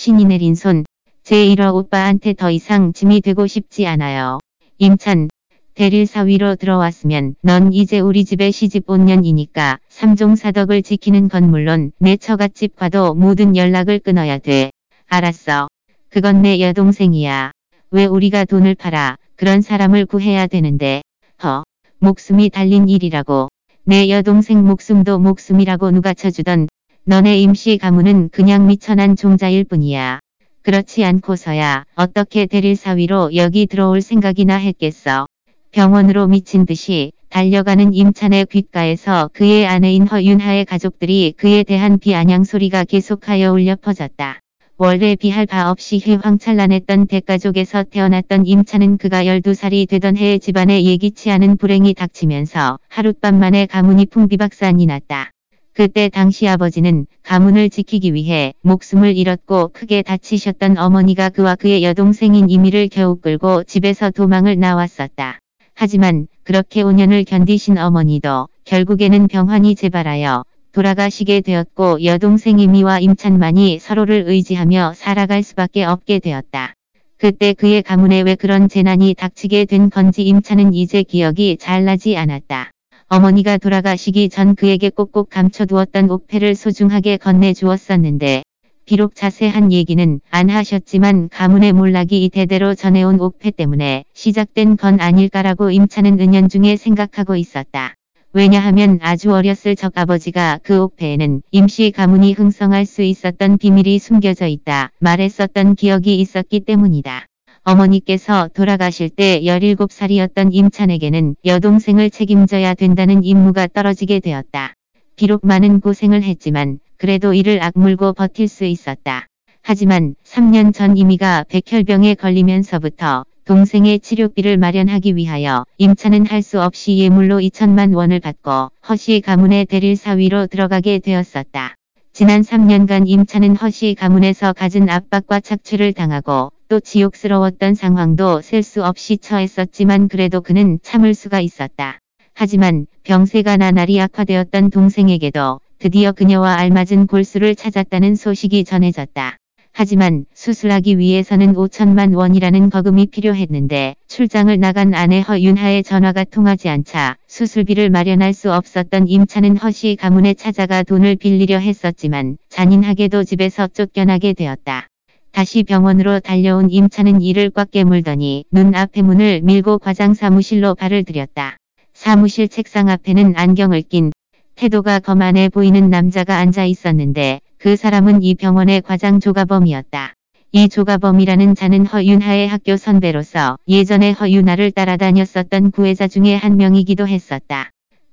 신이 내린 손. 제1호 오빠한테 더 이상 짐이 되고 싶지 않아요. 임찬. 대릴 사위로 들어왔으면 넌 이제 우리 집에 시집 온 년이니까 삼종 사덕을 지키는 건 물론 내 처갓집과도 모든 연락을 끊어야 돼. 알았어. 그건 내 여동생이야. 왜 우리가 돈을 팔아 그런 사람을 구해야 되는데. 허. 목숨이 달린 일이라고. 내 여동생 목숨도 목숨이라고 누가 쳐주던 너네 임시 가문은 그냥 미천한 종자일 뿐이야. 그렇지 않고서야 어떻게 대릴 사위로 여기 들어올 생각이나 했겠어. 병원으로 미친 듯이 달려가는 임찬의 귓가에서 그의 아내인 허윤하의 가족들이 그에 대한 비아냥 소리가 계속하여 울려 퍼졌다. 원래 비할 바 없이 휘황찬란했던 대가족에서 태어났던 임찬은 그가 12살이 되던 해에 집안에 예기치 않은 불행이 닥치면서 하룻밤 만에 가문이 풍비박산이 났다. 그때 당시 아버지는 가문을 지키기 위해 목숨을 잃었고 크게 다치셨던 어머니가 그와 그의 여동생인 이미를 겨우 끌고 집에서 도망을 나왔었다. 하지만 그렇게 5년을 견디신 어머니도 결국에는 병환이 재발하여 돌아가시게 되었고 여동생 이미와 임찬만이 서로를 의지하며 살아갈 수밖에 없게 되었다. 그때 그의 가문에 왜 그런 재난이 닥치게 된 건지 임찬은 이제 기억이 잘 나지 않았다. 어머니가 돌아가시기 전 그에게 꼭꼭 감춰두었던 옥패를 소중하게 건네주었었는데 비록 자세한 얘기는 안 하셨지만 가문의 몰락이 대대로 전해온 옥패 때문에 시작된 건 아닐까라고 임찬은 은연중에 생각하고 있었다. 왜냐하면 아주 어렸을 적 아버지가 그 옥패에는 임시 가문이 흥성할 수 있었던 비밀이 숨겨져 있다 말했었던 기억이 있었기 때문이다. 어머니께서 돌아가실 때 17살이었던 임찬에게는 여동생을 책임져야 된다는 임무가 떨어지게 되었다. 비록 많은 고생을 했지만 그래도 이를 악물고 버틸 수 있었다. 하지만 3년 전 이미가 백혈병에 걸리면서부터 동생의 치료비를 마련하기 위하여 임차는 할 수 없이 예물로 2천만 원을 받고 허씨 가문의 대릴 사위로 들어가게 되었었다. 지난 3년간 임차는 허씨 가문에서 갖은 압박과 착취를 당하고 또 지옥스러웠던 상황도 셀 수 없이 처했었지만 그래도 그는 참을 수가 있었다. 하지만 병세가 나날이 악화되었던 동생에게도 드디어 그녀와 알맞은 골수를 찾았다는 소식이 전해졌다. 하지만 수술하기 위해서는 5천만 원이라는 거금이 필요했는데 출장을 나간 아내 허윤하의 전화가 통하지 않자 수술비를 마련할 수 없었던 임차는 허씨 가문에 찾아가 돈을 빌리려 했었지만 잔인하게도 집에서 쫓겨나게 되었다. 다시 병원으로 달려온 임차는 이를 꽉 깨물더니 눈앞에 문을 밀고 과장 사무실로 발을 들였다. 사무실 책상 앞에는 안경을 낀 태도가 거만해 보이는 남자가 앉아 있었는데 그 사람은 이 병원의 과장 조가범이었다. 이 조가범이라는 자는 허윤하의 학교 선배로서 예전에 허윤아를 따라다녔었던 구회자 중에 한 명이기도 했었다.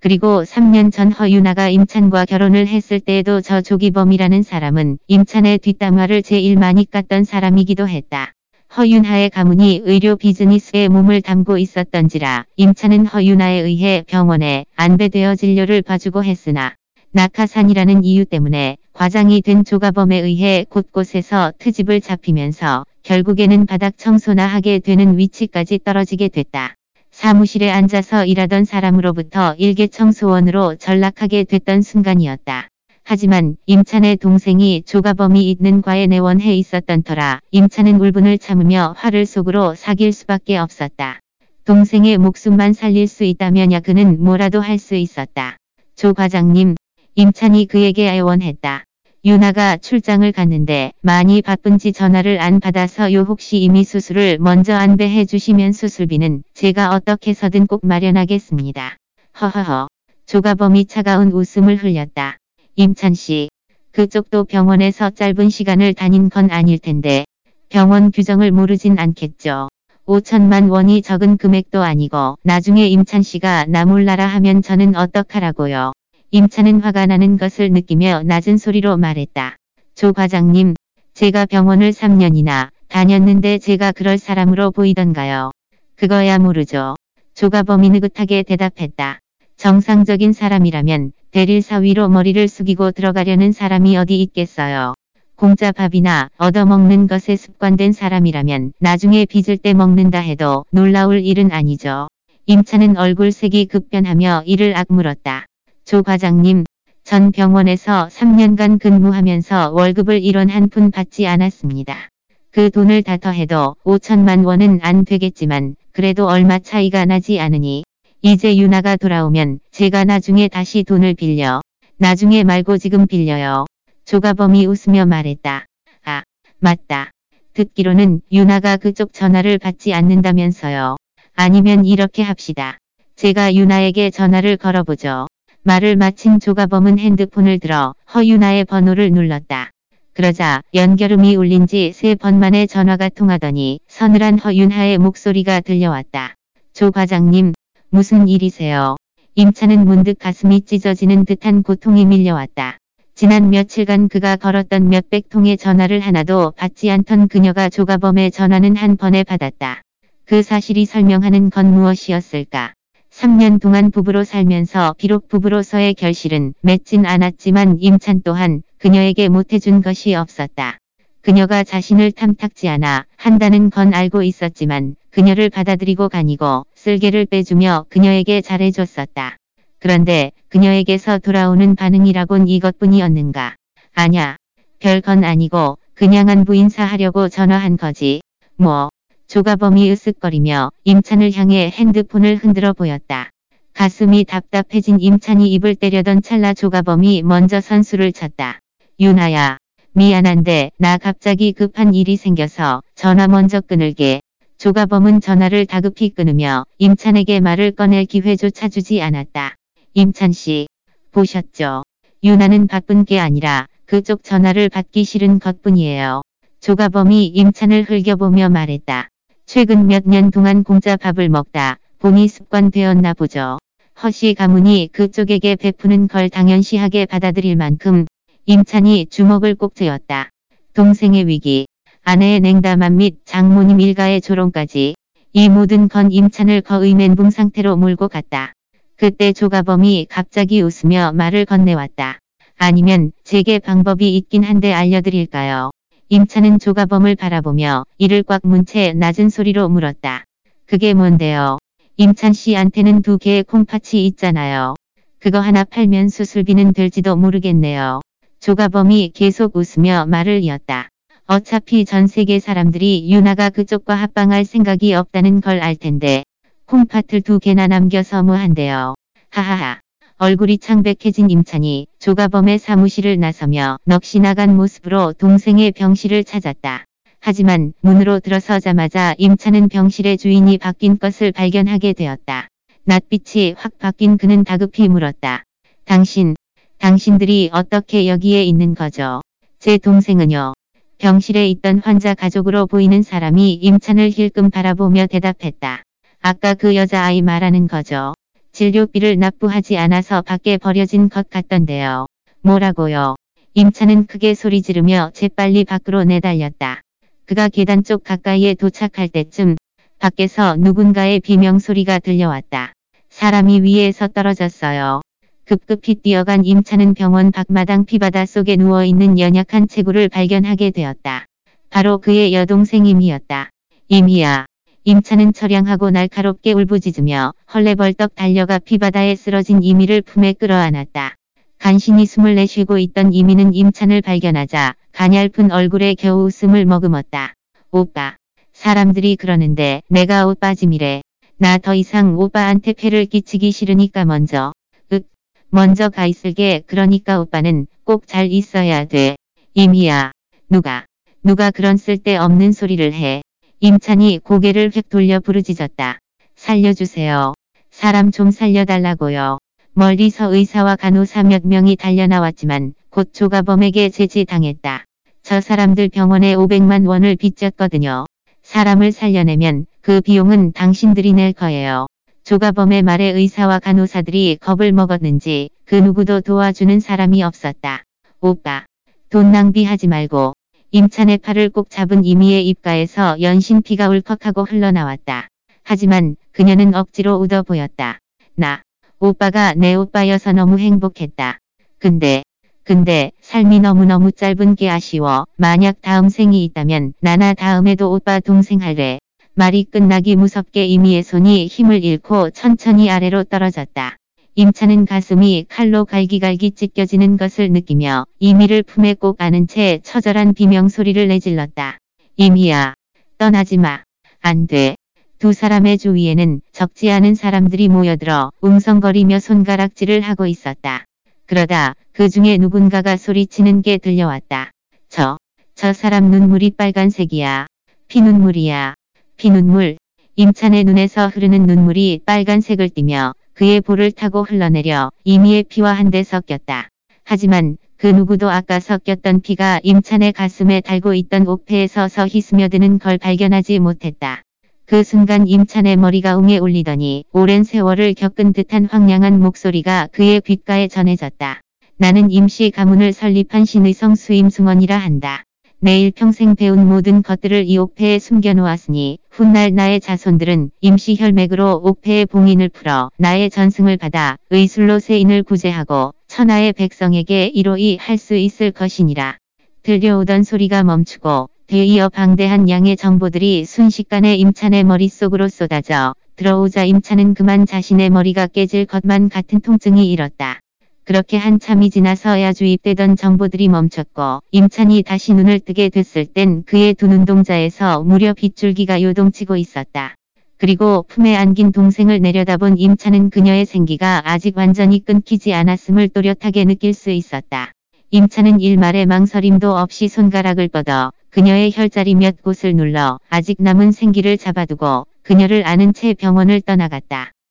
그리고 3년 전 허윤아가 임찬과 결혼을 했을 때에도 저 조기범이라는 사람은 임찬의 뒷담화를 제일 많이 깠던 사람이기도 했다. 허윤하의 가문이 의료 비즈니스에 몸을 담고 있었던지라 임찬은 허윤아에 의해 병원에 안배되어 진료를 봐주고 했으나 낙하산이라는 이유 때문에 과장이 된 조가범에 의해 곳곳에서 트집을 잡히면서 결국에는 바닥 청소나 하게 되는 위치까지 떨어지게 됐다. 사무실에 앉아서 일하던 사람으로부터 일개 청소원으로 전락하게 됐던 순간이었다. 하지만 임찬의 동생이 조가범이 있는 과에 내원해 있었던 터라 임찬은 울분을 참으며 화를 속으로 사길 수밖에 없었다. 동생의 목숨만 살릴 수 있다면 야 그는 뭐라도 할 수 있었다. 조 과장님, 임찬이 그에게 애원했다. 유나가 출장을 갔는데 많이 바쁜지 전화를 안 받아서 요 혹시 이미 수술을 먼저 안배해 주시면 수술비는 제가 어떻게 해서든 꼭 마련하겠습니다. 허허허. 조가범이 차가운 웃음을 흘렸다. 임찬 씨. 그쪽도 병원에서 짧은 시간을 다닌 건 아닐 텐데 병원 규정을 모르진 않겠죠. 5천만 원이 적은 금액도 아니고 나중에 임찬 씨가 나 몰라라 하면 저는 어떡하라고요. 임찬은 화가 나는 것을 느끼며 낮은 소리로 말했다. 조 과장님, 제가 병원을 3년이나 다녔는데 제가 그럴 사람으로 보이던가요? 그거야 모르죠. 조가 범이 느긋하게 대답했다. 정상적인 사람이라면 대릴 사위로 머리를 숙이고 들어가려는 사람이 어디 있겠어요. 공짜 밥이나 얻어먹는 것에 습관된 사람이라면 나중에 빚을 때 먹는다 해도 놀라울 일은 아니죠. 임차는 얼굴색이 급변하며 이를 악물었다. 조 과장님, 전 병원에서 3년간 근무하면서 월급을 1원 한 푼 받지 않았습니다. 그 돈을 다 더해도 5천만 원은 안 되겠지만 그래도 얼마 차이가 나지 않으니 이제 유나가 돌아오면 제가 나중에 다시 돈을 빌려 나중에 말고 지금 빌려요. 조가범이 웃으며 말했다. 아, 맞다. 듣기로는 유나가 그쪽 전화를 받지 않는다면서요. 아니면 이렇게 합시다. 제가 유나에게 전화를 걸어보죠. 말을 마친 조가범은 핸드폰을 들어 허유나의 번호를 눌렀다. 그러자 연결음이 울린 지 세 번 만에 전화가 통하더니 서늘한 허윤하의 목소리가 들려왔다. 조 과장님, 무슨 일이세요? 임차는 문득 가슴이 찢어지는 듯한 고통이 밀려왔다. 지난 며칠간 그가 걸었던 몇백 통의 전화를 하나도 받지 않던 그녀가 조가범의 전화는 한 번에 받았다. 그 사실이 설명하는 건 무엇이었을까? 3년 동안 부부로 살면서 비록 부부로서의 결실은 맺진 않았지만 임찬 또한 그녀에게 못해준 것이 없었다. 그녀가 자신을 탐탁지 않아 한다는 건 알고 있었지만 그녀를 받아들이고 가니고 쓸개를 빼주며 그녀에게 잘해줬었다. 그런데 그녀에게서 돌아오는 반응이라곤 이것뿐이었는가. 아냐. 별건 아니고 그냥 안부 인사하려고 전화한 거지. 뭐. 조가범이 으쓱거리며 임찬을 향해 핸드폰을 흔들어 보였다. 가슴이 답답해진 임찬이 입을 때려던 찰나 조가범이 먼저 선수를 쳤다. 유나야. 미안한데 나 갑자기 급한 일이 생겨서 전화 먼저 끊을게. 조가범은 전화를 다급히 끊으며 임찬에게 말을 꺼낼 기회조차 주지 않았다. 임찬 씨. 보셨죠? 유나는 바쁜 게 아니라 그쪽 전화를 받기 싫은 것뿐이에요. 조가범이 임찬을 흘겨보며 말했다. 최근 몇 년 동안 공짜 밥을 먹다 보니 습관되었나 보죠. 허시 가문이 그쪽에게 베푸는 걸 당연시하게 받아들일 만큼 임찬이 주먹을 꼭 쥐었다. 동생의 위기, 아내의 냉담함 및 장모님 일가의 조롱까지 이 모든 건 임찬을 거의 멘붕 상태로 몰고 갔다. 그때 조가범이 갑자기 웃으며 말을 건네왔다. 아니면 제게 방법이 있긴 한데 알려드릴까요? 임찬은 조가범을 바라보며 이를 꽉 문 채 낮은 소리로 물었다. 그게 뭔데요? 임찬 씨한테는 두 개의 콩팥이 있잖아요. 그거 하나 팔면 수술비는 될지도 모르겠네요. 조가범이 계속 웃으며 말을 이었다. 어차피 전 세계 사람들이 유나가 그쪽과 합방할 생각이 없다는 걸 알 텐데 콩팥을 두 개나 남겨서 뭐한대요. 하하하. 얼굴이 창백해진 임찬이 조가범의 사무실을 나서며 넋이 나간 모습으로 동생의 병실을 찾았다. 하지만 문으로 들어서자마자 임찬은 병실의 주인이 바뀐 것을 발견하게 되었다. 낯빛이 확 바뀐 그는 다급히 물었다. 당신, 당신들이 어떻게 여기에 있는 거죠? 제 동생은요. 병실에 있던 환자 가족으로 보이는 사람이 임찬을 힐끔 바라보며 대답했다. 아까 그 여자아이 말하는 거죠. 진료비를 납부하지 않아서 밖에 버려진 것 같던데요. 뭐라고요? 임차는 크게 소리 지르며 재빨리 밖으로 내달렸다. 그가 계단 쪽 가까이에 도착할 때쯤 밖에서 누군가의 비명소리가 들려왔다. 사람이 위에서 떨어졌어요. 급급히 뛰어간 임차는 병원 밖마당 피바다 속에 누워있는 연약한 체구를 발견하게 되었다. 바로 그의 여동생 임이었다. 임이야. 임차는 처량하고 날카롭게 울부짖으며 헐레벌떡 달려가 피바다에 쓰러진 이미를 품에 끌어안았다. 간신히 숨을 내쉬고 있던 이미는 임찬을 발견하자 가냘픈 얼굴에 겨우 웃음을 머금었다. 오빠. 사람들이 그러는데 내가 옷 빠짐이래. 나 더 이상 오빠한테 폐를 끼치기 싫으니까 먼저. 윽. 먼저 가 있을게. 그러니까 오빠는 꼭 잘 있어야 돼. 이미야. 누가. 누가 그런 쓸데없는 소리를 해. 임찬이 고개를 휙 돌려 부르짖었다. 살려주세요. 사람 좀 살려달라고요. 멀리서 의사와 간호사 몇 명이 달려나왔지만 곧 조가범에게 제지당했다. 저 사람들 병원에 500만 원을 빚졌거든요. 사람을 살려내면 그 비용은 당신들이 낼 거예요. 조가범의 말에 의사와 간호사들이 겁을 먹었는지 그 누구도 도와주는 사람이 없었다. 오빠, 돈 낭비하지 말고 임찬의 팔을 꼭 잡은 이미의 입가에서 연신 피가 울컥하고 흘러나왔다. 하지만 그녀는 억지로 웃어 보였다. 나, 오빠가 내 오빠여서 너무 행복했다. 근데, 근데 삶이 너무너무 짧은 게 아쉬워. 만약 다음 생이 있다면 나나 다음에도 오빠 동생 할래. 말이 끝나기 무섭게 이미의 손이 힘을 잃고 천천히 아래로 떨어졌다. 임찬은 가슴이 칼로 갈기갈기 찢겨지는 것을 느끼며 이미를 품에 꼭 안은 채 처절한 비명 소리를 내질렀다. 이미야, 떠나지 마. 안 돼. 두 사람의 주위에는 적지 않은 사람들이 모여들어 웅성거리며 손가락질을 하고 있었다. 그러다 그 중에 누군가가 소리치는 게 들려왔다. 저, 저 사람 눈물이 빨간색이야. 피눈물이야. 피눈물. 임찬의 눈에서 흐르는 눈물이 빨간색을 띠며 그의 볼을 타고 흘러내려 이미의 피와 한데 섞였다. 하지만 그 누구도 아까 섞였던 피가 임찬의 가슴에 달고 있던 옥패에 서서 희스며드는 걸 발견하지 못했다. 그 순간 임찬의 머리가 웅에 울리더니 오랜 세월을 겪은 듯한 황량한 목소리가 그의 귓가에 전해졌다. 나는 임시 가문을 설립한 신의성 수임승원이라 한다. 내일 평생 배운 모든 것들을 이 옥패에 숨겨놓았으니 훗날 나의 자손들은 임시 혈맥으로 옥패의 봉인을 풀어 나의 전승을 받아 의술로 세인을 구제하고 천하의 백성에게 이로이 할 수 있을 것이니라. 들려오던 소리가 멈추고 되이어 방대한 양의 정보들이 순식간에 임찬의 머릿속으로 쏟아져 들어오자 임찬은 그만 자신의 머리가 깨질 것만 같은 통증이 일었다. 그렇게 한참이 지나서야 주입되던 정보들이 멈췄고 임찬이 다시 눈을 뜨게 됐을 땐 그의 두 눈동자에서 무려 빗줄기가 요동치고 있었다. 그리고 품에 안긴 동생을 내려다본 임찬은 그녀의 생기가 아직 완전히 끊기지 않았음을 또렷하게 느낄 수 있었다. 임찬은 일말의 망설임도 없이 손가락을 뻗어 그녀의 혈자리 몇 곳을 눌러 아직 남은 생기를 잡아두고 그녀를 아는 채 병원을 떠나갔다.